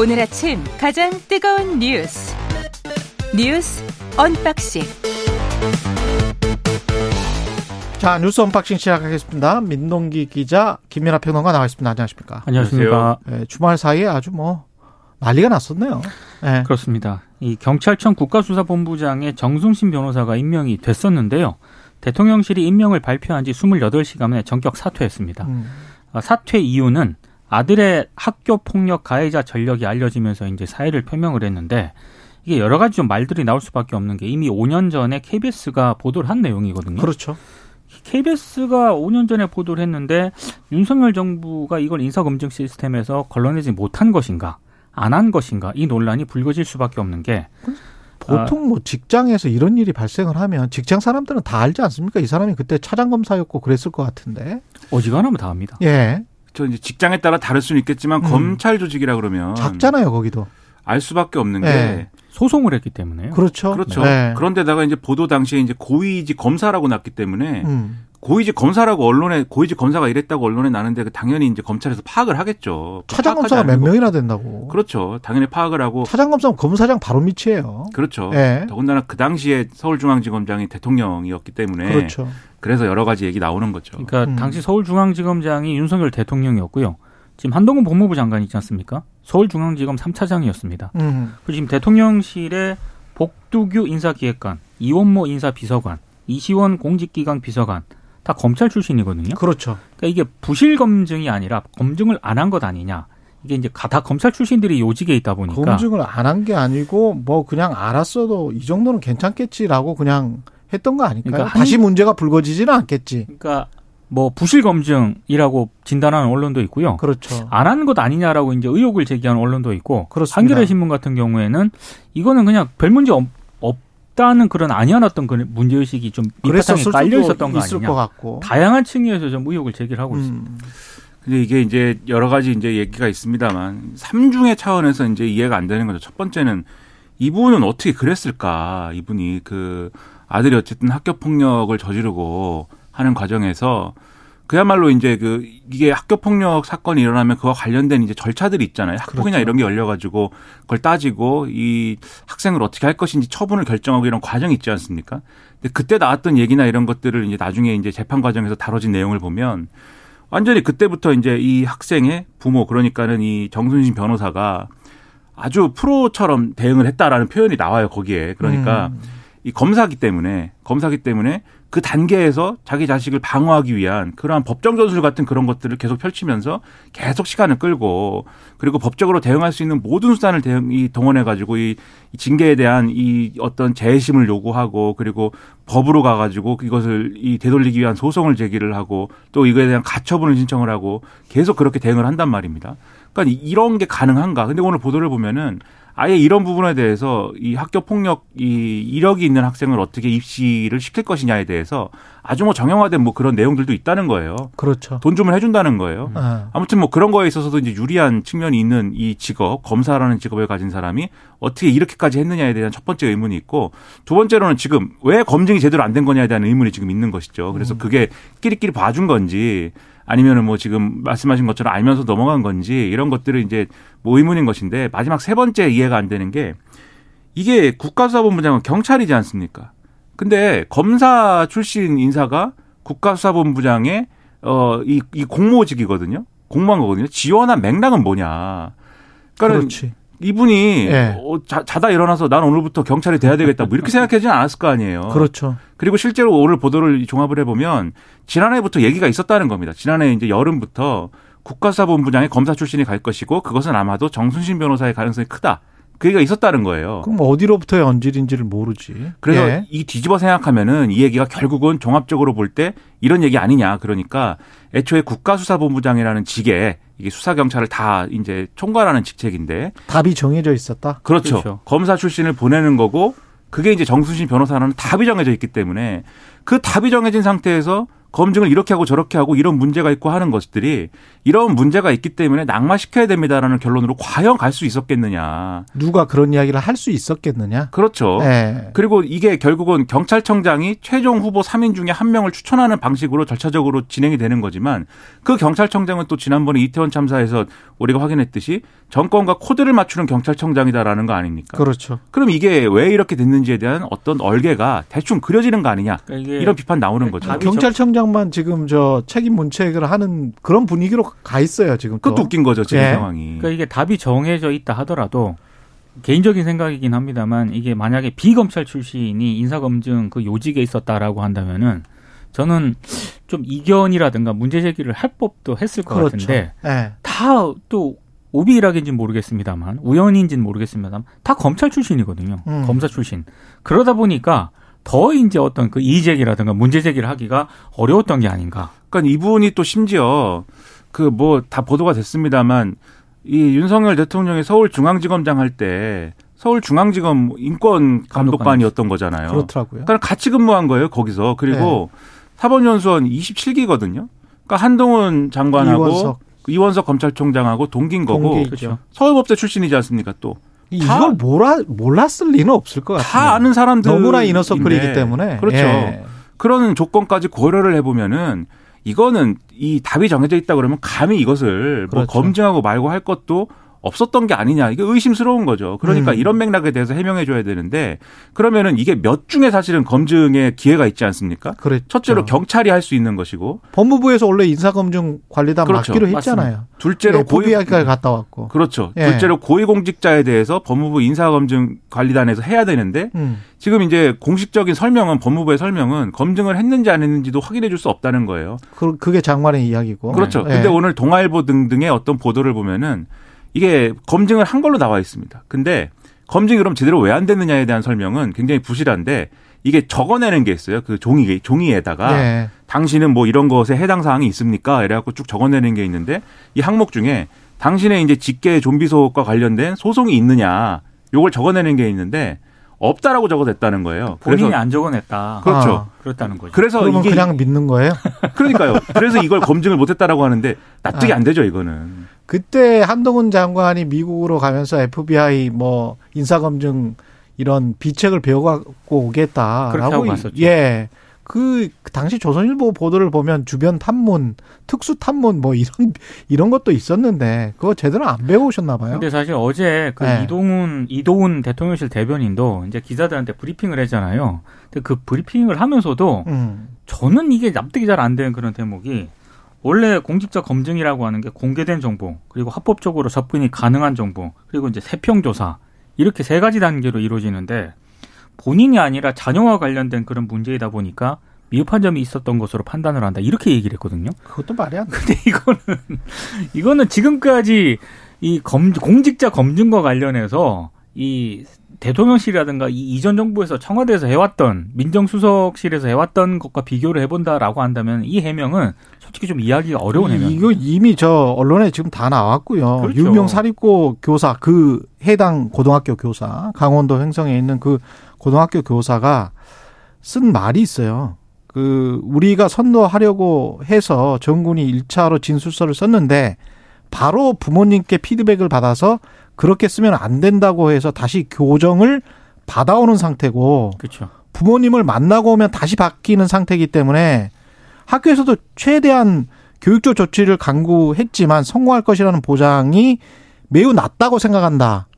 오늘 아침 가장 뜨거운 뉴스 뉴스 unboxing 자 뉴스 unboxing 시작하겠습니다. 민동기 기자 김민아 평론가 나와 있습니다. 안녕하십니까? 안녕하십니까? 네, 주말 사이에 아주 뭐 난리가 났었네요. 네. 그렇습니다. 이 경찰청 국가수사본부장의 정순신 변호사가 임명이 됐었는데요. 대통령실이 임명을 발표한 지 28시간 만에 전격 사퇴했습니다. 음. 아, 사퇴 이유는 아들의 학교 폭력 가해자 전력이 알려지면서 이제 사의를 표명을 했는데 이게 여러 가지 좀 말들이 나올 수밖에 없는 게 이미 5년 전에 KBS가 보도를 한 내용이거든요. 그렇죠. KBS가 5년 전에 보도를 했는데 윤석열 정부가 이걸 인사검증 시스템에서 걸러내지 못한 것인가, 안 한 것인가 이 논란이 불거질 수밖에 없는 게 보통 뭐 직장에서 이런 일이 발생을 하면 직장 사람들은 다 알지 않습니까? 이 사람이 그때 차장 검사였고 그랬을 것 같은데. 어지간하면 다 합니다. 예. 저 이제 직장에 따라 다를 수는 있겠지만 음. 검찰 조직이라 그러면 작잖아요, 거기도. 알 수밖에 없는 네. 게 소송을 했기 때문에요. 그렇죠. 그렇죠. 네. 그런데다가 이제 보도 당시에 이제 고위직 검사라고 났기 때문에 음. 고위직 검사라고 언론에 고위직 검사가 이랬다고 언론에 나는데 그 당연히 이제 검찰에서 파악을 하겠죠. 차장 검사가 몇 명이나 된다고. 그렇죠. 당연히 파악을 하고 차장 검사는 검사장 바로 밑이에요. 그렇죠. 예. 더군다나 그 당시에 서울중앙지검장이 대통령이었기 때문에 그렇죠. 그래서 여러 가지 얘기 나오는 거죠. 그러니까 음. 당시 서울중앙지검장이 윤석열 대통령이었고요. 지금 한동훈 법무부 장관 있지 않습니까? 서울중앙지검 3차장이었습니다. 음. 그리고 지금 대통령실의 복두규 인사기획관, 이원모 인사비서관, 이시원 공직기강 비서관 다 검찰 출신이거든요. 그렇죠. 그러니까 이게 부실 검증이 아니라 검증을 안 한 것 아니냐. 이게 이제 가- 다 검찰 출신들이 요직에 있다 보니까 검증을 안 한 게 아니고 뭐 그냥 알았어도 이 정도는 괜찮겠지라고 그냥 했던 거 아닐까요? 그러니까 한- 다시 문제가 불거지지는 않겠지. 그러니까 뭐 부실 검증이라고 진단하는 언론도 있고요. 그렇죠. 안 한 것 아니냐라고 이제 의혹을 제기하는 언론도 있고 그렇습니다. 한겨레 신문 같은 경우에는 이거는 그냥 별 문제 없, 없다는 그런 아니어놨던 그 문제 의식이 좀 밑바탕에 깔려 수도 있었던 거 있을 아니냐. 것 같고. 다양한 층위에서 좀 의혹을 제기를 하고 있습니다. 음. 근데 이게 이제 여러 가지 이제 얘기가 있습니다만 삼중의 차원에서 이제 이해가 안 되는 거죠. 첫 번째는 이분은 어떻게 그랬을까? 이분이 그 아들이 어쨌든 학교 폭력을 저지르고 하는 과정에서 그야말로 이제 그 이게 학교 폭력 사건이 일어나면 그와 관련된 이제 절차들이 있잖아요. 학폭이나 그렇죠. 이런 게 열려 가지고 그걸 따지고 이 학생을 어떻게 할 것인지 처분을 결정하고 이런 과정이 있지 않습니까? 근데 그때 나왔던 얘기나 이런 것들을 이제 나중에 이제 재판 과정에서 다뤄진 내용을 보면 완전히 그때부터 이제 이 학생의 부모 그러니까는 이 정순신 변호사가 아주 프로처럼 대응을 했다라는 표현이 나와요 거기에 그러니까 음. 이 검사기 때문에 검사기 때문에 그 단계에서 자기 자식을 방어하기 위한 그러한 법정 전술 같은 그런 것들을 계속 펼치면서 계속 시간을 끌고 그리고 법적으로 대응할 수 있는 모든 수단을 대응 이 동원해 가지고 이, 이 징계에 대한 이 어떤 재심을 요구하고 그리고 법으로 가 가지고 이것을 이 되돌리기 위한 소송을 제기를 하고 또 이거에 대한 가처분을 신청을 하고 계속 그렇게 대응을 한단 말입니다. 그러니까 이- 이런 게 가능한가? 근데 오늘 보도를 보면은 아예 이런 부분에 대해서 이 학교 폭력 이 이력이 있는 학생을 어떻게 입시를 시킬 것이냐에 대해서 아주 뭐 정형화된 뭐 그런 내용들도 있다는 거예요. 그렇죠. 돈 주면 해준다는 거예요. 아. 아무튼 뭐 그런 거에 있어서도 이제 유리한 측면이 있는 이 직업, 검사라는 직업을 가진 사람이 어떻게 이렇게까지 했느냐에 대한 첫 번째 의문이 있고 두 번째로는 지금 왜 검증이 제대로 안 된 거냐에 대한 의문이 지금 있는 것이죠. 그래서 그게 끼리끼리 봐준 건지 아니면은 뭐 지금 말씀하신 것처럼 알면서 넘어간 건지 이런 것들을 이제 뭐 의문인 것인데 마지막 세 번째 이해가 안 되는 게 이게 국가수사본부장은 경찰이지 않습니까? 근데 검사 출신 인사가 국가수사본부장의 어이 이 공모직이거든요. 공모한 거거든요. 지원한 맥락은 뭐냐? 그러니까. 이분이 예. 어, 자, 자다 일어나서 난 오늘부터 경찰이 돼야 되겠다. 뭐 이렇게 생각하지는 않았을 거 아니에요. 그렇죠. 그리고 실제로 오늘 보도를 종합을 해보면 지난해부터 얘기가 있었다는 겁니다. 지난해 이제 여름부터 국가수사본부장의 검사 출신이 갈 것이고 그것은 아마도 정순신 변호사의 가능성이 크다. 그 얘기가 있었다는 거예요. 그럼 어디로부터의 언질인지를 모르지. 그래서 예. 이 뒤집어 생각하면은 이 얘기가 결국은 종합적으로 볼 때 이런 얘기 아니냐. 그러니까 애초에 국가수사본부장이라는 직에 이게 수사 경찰을 다 이제 총괄하는 직책인데 답이 정해져 있었다. 그렇죠. 그렇죠. 검사 출신을 보내는 거고 그게 이제 정순신 변호사라는 답이 정해져 있기 때문에 그 답이 정해진 상태에서 검증을 이렇게 하고 저렇게 하고 이런 문제가 있고 하는 것들이 이런 문제가 있기 때문에 낙마시켜야 됩니다라는 결론으로 과연 갈 수 있었겠느냐. 누가 그런 이야기를 할 수 있었겠느냐? 그렇죠. 네. 그리고 이게 결국은 경찰청장이 최종 후보 3인 중에 한 명을 추천하는 방식으로 절차적으로 진행이 되는 거지만 그 경찰청장은 또 지난번에 이태원 참사에서 우리가 확인했듯이 정권과 코드를 맞추는 경찰청장이다라는 거 아닙니까? 그렇죠. 그럼 이게 왜 이렇게 됐는지에 대한 어떤 얼개가 대충 그려지는 거 아니냐. 그러니까 이런 비판 나오는 거죠. 답이 경찰청장 만 지금 저 책임 문책을 하는 그런 분위기로 가 있어요 지금. 또. 그것도 웃긴 거죠 지금 예. 상황이. 그러니까 이게 답이 정해져 있다 하더라도 개인적인 생각이긴 합니다만 이게 만약에 비검찰 출신이 인사검증 그 요직에 있었다라고 한다면은 저는 좀 이견이라든가 문제 제기를 할 법도 했을 것 그렇죠. 같은데 예. 다또 오비일학인지는 모르겠습니다만 우연인지는 모르겠습니다만 다 검찰 출신이거든요. 음. 검사 출신. 그러다 보니까 더 이제 어떤 그 이의제기라든가 문제 제기를 하기가 어려웠던 게 아닌가. 그러니까 이분이 또 심지어 그 뭐 다 보도가 됐습니다만 이 윤석열 대통령이 서울중앙지검장 할 때 서울중앙지검 인권감독관이었던 거잖아요. 그렇더라고요. 그러니까 같이 근무한 거예요 거기서 그리고 네. 사법연수원 27기거든요. 그러니까 한동훈 장관하고 이원석. 이원석, 검찰총장하고 동기인 거고 동기. 그렇죠. 서울법대 출신이지 않습니까 또. 이걸 몰라 몰랐을 리는 없을 것 같아요. 다 아는 사람들 너무나 이너서클이기 때문에. 그렇죠. 예. 그런 조건까지 고려를 해보면은 이거는 이 답이 정해져 있다 그러면 감히 이것을 뭐 그렇죠. 검증하고 말고 할 것도 없었던 게 아니냐 이게 의심스러운 거죠. 그러니까 음. 이런 맥락에 대해서 해명해 줘야 되는데 그러면은 이게 몇 중에 사실은 검증의 기회가 있지 않습니까? 그랬죠. 첫째로 경찰이 할 수 있는 것이고 법무부에서 원래 인사검증 관리단 그렇죠. 맡기로 했잖아요. 둘째로 네, 고위 법이야기까지 갔다 왔고. 그렇죠. 예. 둘째로 고위공직자에 대해서 법무부 인사검증 관리단에서 해야 되는데 음. 지금 이제 공식적인 설명은 법무부의 설명은 검증을 했는지 안 했는지도 확인해 줄 수 없다는 거예요. 그, 그게 장관의 이야기고. 그렇죠. 예. 근데 오늘 동아일보 등등의 어떤 보도를 보면은 이게 검증을 한 걸로 나와 있습니다. 근데 검증이 그럼 제대로 왜 안 됐느냐에 대한 설명은 굉장히 부실한데 이게 적어내는 게 있어요. 그 종이 종이에다가 예. 당신은 뭐 이런 것에 해당 사항이 있습니까? 이래갖고 쭉 적어내는 게 있는데 이 항목 중에 당신의 이제 직계 좀비 소속과 관련된 소송이 있느냐 요걸 적어내는 게 있는데 없다라고 적어냈다는 거예요. 본인이 그래서 안 적어냈다. 그렇죠. 아. 그렇다는 거죠. 그래서 그러면 이게 그냥 믿는 거예요? 그러니까요. 그래서 이걸 검증을 못했다라고 하는데 납득이 아. 안 되죠 이거는. 그때 한동훈 장관이 미국으로 가면서 FBI 뭐 인사검증 이런 비책을 배워갖고 오겠다라고. 갔었죠. 예. 그 당시 조선일보 보도를 보면 주변 탐문, 특수 탐문 뭐 이런 이런 것도 있었는데 그거 제대로 안 배우셨나 봐요. 근데 사실 어제 그 네. 이동훈 이도훈 대통령실 대변인도 이제 기자들한테 브리핑을 했잖아요. 근데 그 브리핑을 하면서도 음. 저는 이게 납득이 잘 안 되는 그런 대목이 원래 공직자 검증이라고 하는 게 공개된 정보 그리고 합법적으로 접근이 가능한 정보 그리고 이제 세평 조사 이렇게 세 가지 단계로 이루어지는데 본인이 아니라 자녀와 관련된 그런 문제이다 보니까 미흡한 점이 있었던 것으로 판단을 한다 이렇게 얘기를 했거든요. 그것도 말이 안 돼. 근데 이거는 이거는 지금까지 이 검, 공직자 검증과 관련해서 이 대통령실이라든가 이 이전 정부에서 청와대에서 해왔던 민정수석실에서 해왔던 것과 비교를 해본다라고 한다면 이 해명은 솔직히 좀 이해하기가 어려운 해명. 이거 이미 저 언론에 지금 다 나왔고요. 그렇죠. 유명 사립고 교사 그 해당 고등학교 교사 강원도 횡성에 있는 그 고등학교 교사가 쓴 말이 있어요. 그 우리가 선도하려고 해서 정군이 1차로 진술서를 썼는데 바로 부모님께 피드백을 받아서 그렇게 쓰면 안 된다고 해서 다시 교정을 받아오는 상태고 그렇죠. 부모님을 만나고 오면 다시 바뀌는 상태이기 때문에 학교에서도 최대한 교육적 조치를 강구했지만 성공할 것이라는 보장이 매우 낮다고 생각한다.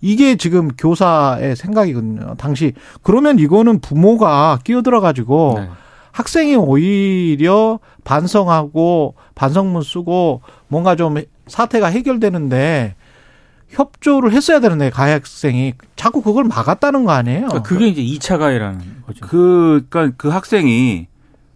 이게 지금 교사의 생각이거든요. 당시 그러면 이거는 부모가 끼어들어 가지고 네. 학생이 오히려 반성하고 반성문 쓰고 뭔가 좀 사태가 해결되는데 협조를 했어야 되는데 가해 학생이 자꾸 그걸 막았다는 거 아니에요? 그러니까 그게 이제 2차 가해라는 거죠. 그, 그러니까 그 학생이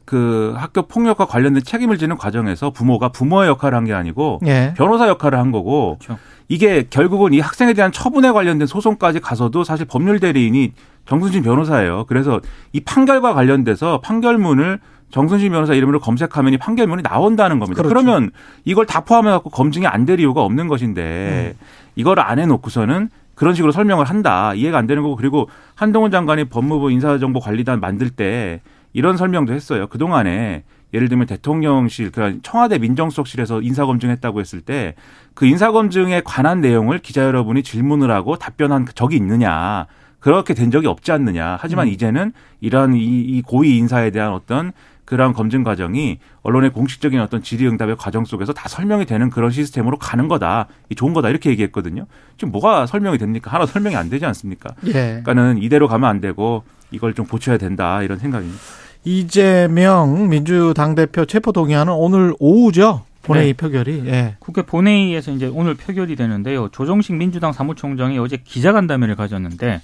그 학교 폭력과 관련된 책임을 지는 과정에서 부모가 부모의 역할을 한 게 아니고 예. 변호사 역할을 한 거고 그렇죠. 이게 결국은 이 학생에 대한 처분에 관련된 소송까지 가서도 사실 법률 대리인이 정순신 변호사예요. 그래서 이 판결과 관련돼서 판결문을 정순신 변호사 이름으로 검색하면 이 판결문이 나온다는 겁니다. 그렇죠. 그러면 이걸 다 포함해 갖고 검증이 안 될 이유가 없는 것인데 이걸 안 해놓고서는 그런 식으로 설명을 한다. 이해가 안 되는 거고 그리고 한동훈 장관이 법무부 인사정보관리단 만들 때 이런 설명도 했어요. 그 동안에 예를 들면 대통령실, 그 청와대 민정수석실에서 인사검증했다고 했을 때 그 인사검증에 관한 내용을 기자 여러분이 질문을 하고 답변한 적이 있느냐. 그렇게 된 적이 없지 않느냐. 하지만 음. 이제는 이러한 이, 이 고위 인사에 대한 어떤 그러한 검증 과정이 언론의 공식적인 어떤 질의응답의 과정 속에서 다 설명이 되는 그런 시스템으로 가는 거다. 이 좋은 거다. 이렇게 얘기했거든요. 지금 뭐가 설명이 됩니까? 하나 설명이 안 되지 않습니까? 예. 그러니까는 이대로 가면 안 되고 이걸 좀 고쳐야 된다. 이런 생각입니다. 이재명 민주당 대표 체포 동의안은 오늘 오후죠. 본회의 네. 표결이 예. 국회 본회의에서 이제 오늘 표결이 되는데요. 조정식 민주당 사무총장이 어제 기자간담회를 가졌는데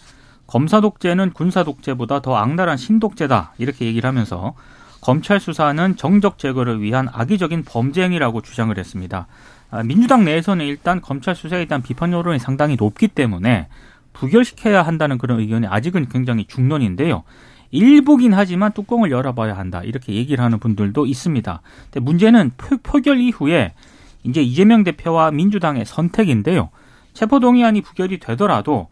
검사 독재는 군사 독재보다 더 악랄한 신독재다 이렇게 얘기를 하면서 검찰 수사는 정적 제거를 위한 악의적인 범죄 행위라고 주장을 했습니다. 아, 민주당 내에서는 일단 검찰 수사에 대한 비판 여론이 상당히 높기 때문에 부결시켜야 한다는 그런 의견이 아직은 굉장히 중론인데요. 일부긴 하지만 뚜껑을 열어봐야 한다 이렇게 얘기를 하는 분들도 있습니다. 근데 문제는 표, 결 이후에 이제 이재명 대표와 민주당의 선택인데요. 체포동의안이 부결이 되더라도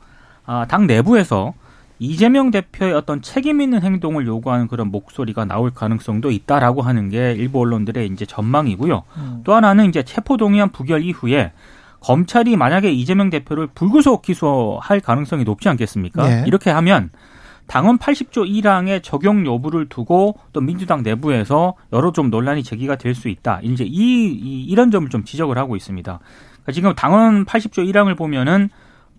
아, 당 내부에서 이재명 대표의 어떤 책임 있는 행동을 요구하는 그런 목소리가 나올 가능성도 있다라고 하는 게 일부 언론들의 이제 전망이고요. 음. 또 하나는 이제 체포동의안 부결 이후에 검찰이 만약에 이재명 대표를 불구속 기소할 가능성이 높지 않겠습니까? 네. 이렇게 하면 당헌 80조 1항의 적용 여부를 두고 또 민주당 내부에서 여러 좀 논란이 제기가 될 수 있다. 이제 이, 이 이런 점을 좀 지적을 하고 있습니다. 그러니까 지금 당헌 80조 1항을 보면은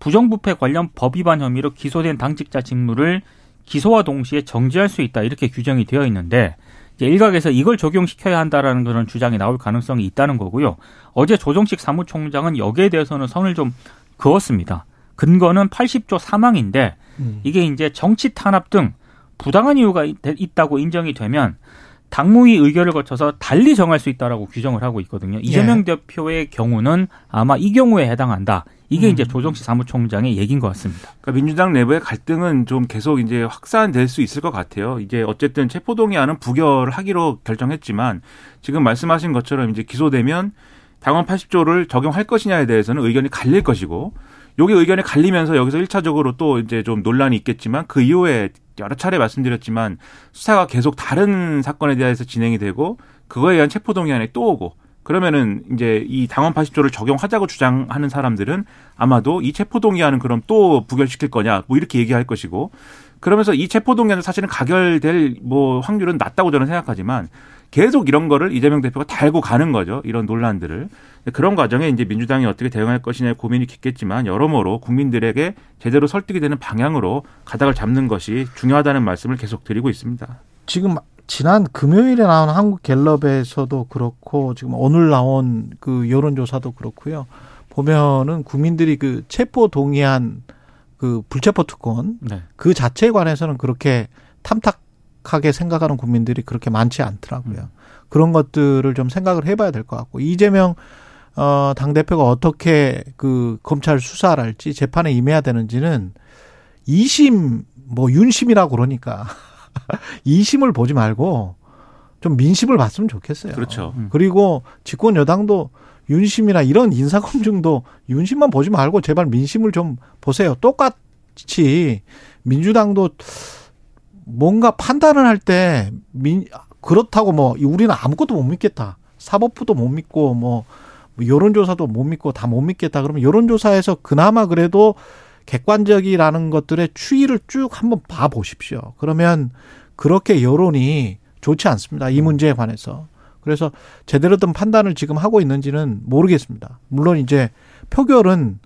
부정부패 관련 법 위반 혐의로 기소된 당직자 직무를 기소와 동시에 정지할 수 있다 이렇게 규정이 되어 있는데 일각에서 이걸 적용시켜야 한다라는 그런 주장이 나올 가능성이 있다는 거고요. 어제 조정식 사무총장은 여기에 대해서는 선을 좀 그었습니다. 근거는 80조 3항인데 음. 이게 이제 정치 탄압 등 부당한 이유가 있다고 인정이 되면 당무위 의결을 거쳐서 달리 정할 수 있다라고 규정을 하고 있거든요. 이재명 예. 대표의 경우는 아마 이 경우에 해당한다. 이게 음. 이제 조정식 사무총장의 얘기인 것 같습니다. 그러니까 민주당 내부의 갈등은 좀 계속 이제 확산될 수 있을 것 같아요. 이제 어쨌든 체포동의안은 부결하기로 결정했지만 지금 말씀하신 것처럼 이제 기소되면 당원 80조를 적용할 것이냐에 대해서는 의견이 갈릴 것이고 여기 의견이 갈리면서 여기서 1차적으로 또 이제 좀 논란이 있겠지만 그 이후에 여러 차례 말씀드렸지만 수사가 계속 다른 사건에 대해서 진행이 되고 그거에 의한 체포동의안이 또 오고 그러면은 이제 이 당원 80조를 적용하자고 주장하는 사람들은 아마도 이 체포동의안은 그럼 또 부결시킬 거냐 뭐 이렇게 얘기할 것이고 그러면서 이 체포동의안은 사실은 가결될 뭐 확률은 낮다고 저는 생각하지만 계속 이런 거를 이재명 대표가 달고 가는 거죠. 이런 논란들을. 그런 과정에 이제 민주당이 어떻게 대응할 것이냐의 고민이 깊겠지만 여러모로 국민들에게 제대로 설득이 되는 방향으로 가닥을 잡는 것이 중요하다는 말씀을 계속 드리고 있습니다. 지금 지난 금요일에 나온 한국 갤럽에서도 그렇고 지금 오늘 나온 그 여론조사도 그렇고요. 보면은 국민들이 그 체포 동의한 그 불체포 특권 네. 그 자체에 관해서는 그렇게 탐탁하게 생각하는 국민들이 그렇게 많지 않더라고요. 음. 그런 것들을 좀 생각을 해봐야 될 것 같고 이재명 어, 당 대표가 어떻게 그 검찰 수사를 할지 재판에 임해야 되는지는 2심, 뭐 윤심이라고 그러니까 2심을 보지 말고 좀 민심을 봤으면 좋겠어요. 그렇죠. 음. 그리고 집권 여당도 윤심이나 이런 인사검증도 윤심만 보지 말고 제발 민심을 좀 보세요. 똑같이 민주당도 뭔가 판단을 할 때 민, 그렇다고 뭐 우리는 아무것도 못 믿겠다. 사법부도 못 믿고 뭐뭐 여론조사도 못 믿고 다 못 믿겠다 그러면 여론조사에서 그나마 그래도 객관적이라는 것들의 추이를 쭉 한번 봐 보십시오. 그러면 그렇게 여론이 좋지 않습니다. 이 문제에 관해서. 그래서 제대로 된 판단을 지금 하고 있는지는 모르겠습니다. 물론 이제 표결은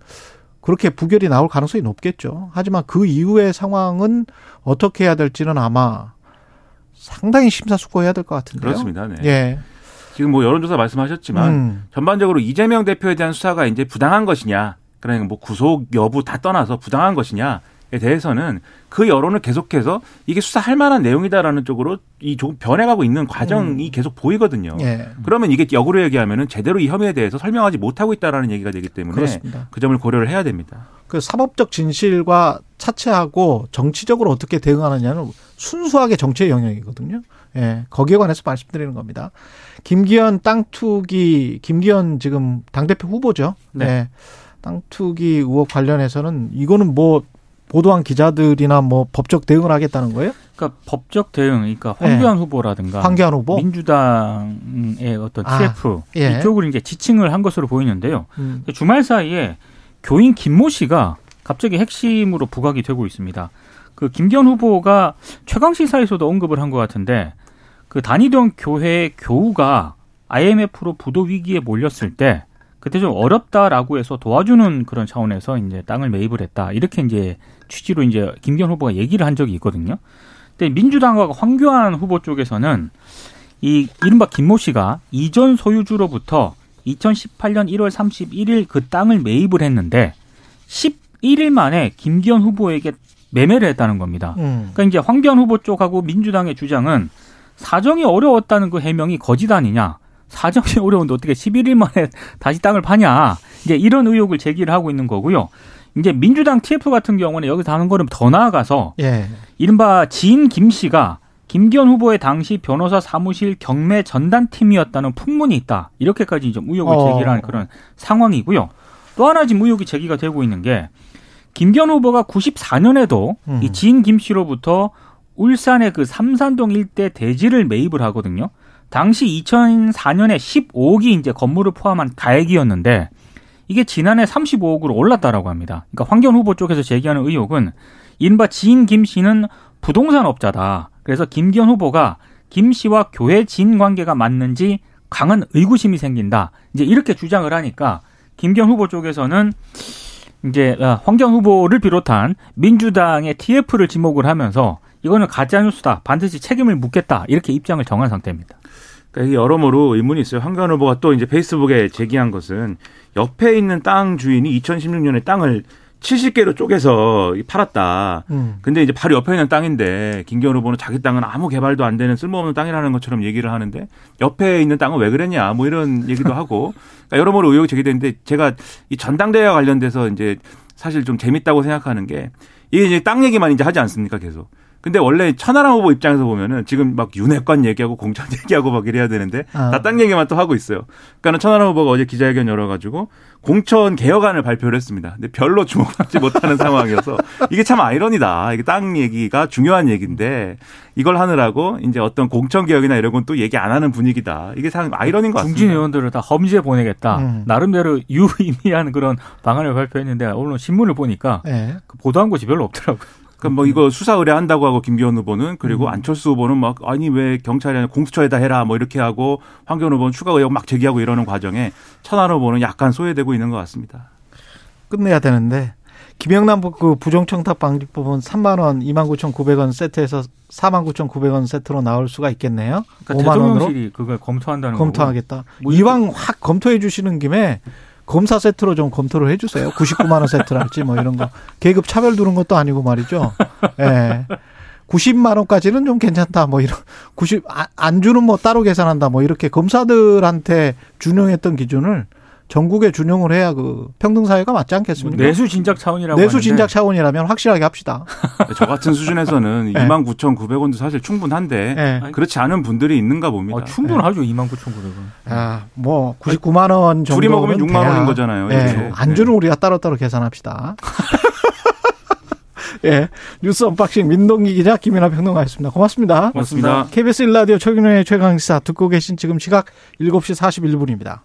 그렇게 부결이 나올 가능성이 높겠죠. 하지만 그 이후의 상황은 어떻게 해야 될지는 아마 상당히 심사숙고해야 될 것 같은데요. 그렇습니다. 네. 예. 지금 뭐 여론조사 말씀하셨지만 음. 전반적으로 이재명 대표에 대한 수사가 이제 부당한 것이냐, 그러니까 뭐 구속 여부 다 떠나서 부당한 것이냐. 에 대해서는 그 여론을 계속해서 이게 수사할 만한 내용이다라는 쪽으로 이 조금 변해가고 있는 과정이 음. 계속 보이거든요. 예. 그러면 이게 역으로 얘기하면은 제대로 이 혐의에 대해서 설명하지 못하고 있다라는 얘기가 되기 때문에 그렇습니다. 그 점을 고려를 해야 됩니다. 그 사법적 진실과 차치하고 정치적으로 어떻게 대응하느냐는 순수하게 정치의 영역이거든요. 예. 거기에 관해서 말씀드리는 겁니다. 김기현 땅 투기 김기현 지금 당 대표 후보죠. 네. 네. 땅 투기 의혹 관련해서는 이거는 뭐 보도한 기자들이나 뭐 법적 대응을 하겠다는 거예요? 그러니까 법적 대응, 그러니까 황교안 네. 후보라든가 황교안 후보 민주당의 어떤 TF 아, 예. 이쪽을 이제 지칭을 한 것으로 보이는데요. 음. 주말 사이에 교인 김모 씨가 갑자기 핵심으로 부각이 되고 있습니다. 그 김기현 후보가 최강 시사에서도 언급을 한 것 같은데 그 다니던 교회 교우가 IMF로 부도 위기에 몰렸을 때 그때 좀 어렵다라고 해서 도와주는 그런 차원에서 이제 땅을 매입을 했다. 이렇게 이제 취지로 이제 김기현 후보가 얘기를 한 적이 있거든요. 근데 민주당과 황교안 후보 쪽에서는 이 이른바 김모 씨가 이전 소유주로부터 2018년 1월 31일 그 땅을 매입을 했는데 11일 만에 김기현 후보에게 매매를 했다는 겁니다. 음. 그러니까 이제 황교안 후보 쪽하고 민주당의 주장은 사정이 어려웠다는 그 해명이 거짓 아니냐. 사정이 어려운데 어떻게 11일 만에 다시 땅을 파냐. 이제 이런 의혹을 제기를 하고 있는 거고요. 이제 민주당 TF 같은 경우는 여기서 하는 거는 더 나아가서 예. 이른바 지인 김 씨가 김기현 후보의 당시 변호사 사무실 경매 전단팀이었다는 풍문이 있다. 이렇게까지 좀 의혹을 어. 제기하는 그런 상황이고요. 또 하나 지금 의혹이 제기가 되고 있는 게 김기현 후보가 94년에도 음. 이 지인 김 씨로부터 울산의 그 삼산동 일대 대지를 매입을 하거든요. 당시 2004년에 15억이 이제 건물을 포함한 가액이었는데 이게 지난해 35억으로 올랐다라고 합니다. 그러니까 황교안 후보 쪽에서 제기하는 의혹은 이른바 지인 김 씨는 부동산 업자다. 그래서 김기현 후보가 김 씨와 교회 지인 관계가 맞는지 강한 의구심이 생긴다. 이제 이렇게 주장을 하니까 김기현 후보 쪽에서는 이제 아, 황교안 후보를 비롯한 민주당의 TF를 지목을 하면서 이거는 가짜 뉴스다. 반드시 책임을 묻겠다. 이렇게 입장을 정한 상태입니다. 그러니까 여러모로 의문이 있어요. 황교안 후보가 또 이제 페이스북에 제기한 것은 옆에 있는 땅 주인이 2016년에 땅을 70개로 쪼개서 팔았다. 음. 근데 이제 바로 옆에 있는 땅인데 김기현 후보는 자기 땅은 아무 개발도 안 되는 쓸모없는 땅이라는 것처럼 얘기를 하는데 옆에 있는 땅은 왜 그랬냐 뭐 이런 얘기도 하고 그러니까 여러모로 의혹이 제기되는데 제가 이 전당대회와 관련돼서 이제 사실 좀 재밌다고 생각하는 게 이게 이제 땅 얘기만 이제 하지 않습니까 계속. 근데 원래 천하람 후보 입장에서 보면은 지금 막 윤핵관 얘기하고 공천 얘기하고 막 이래야 되는데 아. 다땅 얘기만 또 하고 있어요. 그러니까는 천하람 후보가 어제 기자회견 열어가지고 공천 개혁안을 발표를 했습니다. 근데 별로 주목받지 못하는 상황이어서 이게 참 아이러니다. 이게 땅 얘기가 중요한 얘기인데 이걸 하느라고 이제 어떤 공천 개혁이나 이런 건 또 얘기 안 하는 분위기다. 이게 참 아이러니인 것 같습니다. 중진 의원들을 다 험지에 보내겠다. 음. 나름대로 유의미한 그런 방안을 발표했는데 오늘 신문을 보니까 네. 그 보도한 곳이 별로 없더라고요. 그럼 뭐 이거 수사 의뢰한다고 하고 김기현 후보는 그리고 음. 안철수 후보는 막 아니 왜 경찰이 아니라 공수처에다 해라 뭐 이렇게 하고 황교안 후보는 추가 의혹 막 제기하고 이러는 과정에 천안 후보는 약간 소외되고 있는 것 같습니다. 끝내야 되는데 김영남 그 부정청탁 방지법은 3만 원, 2만 9천9백원 세트에서 4만 9천9백원 세트로 나올 수가 있겠네요. 그러니까 5만 원으로 그걸 검토한다는 검토하겠다. 뭐 이왕 확 검토해 주시는 김에 검사 세트로 좀 검토를 해주세요. 99만 원 세트랄지 뭐 이런 거 계급 차별 두는 것도 아니고 말이죠. 예. 네. 90만 원까지는 좀 괜찮다. 뭐 이런 90 안 주는 뭐 따로 계산한다. 뭐 이렇게 검사들한테 준용했던 기준을 전국에 준용을 해야 그 평등 사회가 맞지 않겠습니까? 뭐 내수 진작 차원이라고 내수 진작 차원이라면 확실하게 합시다. 저 같은 수준에서는 네. 2만 9,900원도 사실 충분한데 네. 그렇지 않은 분들이 있는가 봅니다. 아, 충분하죠. 네. 2만 9,900원. 아, 뭐 99만 원 정도 둘이 먹으면 6만 돼야. 원인 거잖아요. 네. 안주는 우리가 따로따로 계산합시다. 예. 뉴스 unboxing 민동기 기자 김민아 평론가였습니다. 고맙습니다. 고맙습니다. KBS 1라디오 최경영의 최강시사 듣고 계신 지금 시각 7시 41분입니다.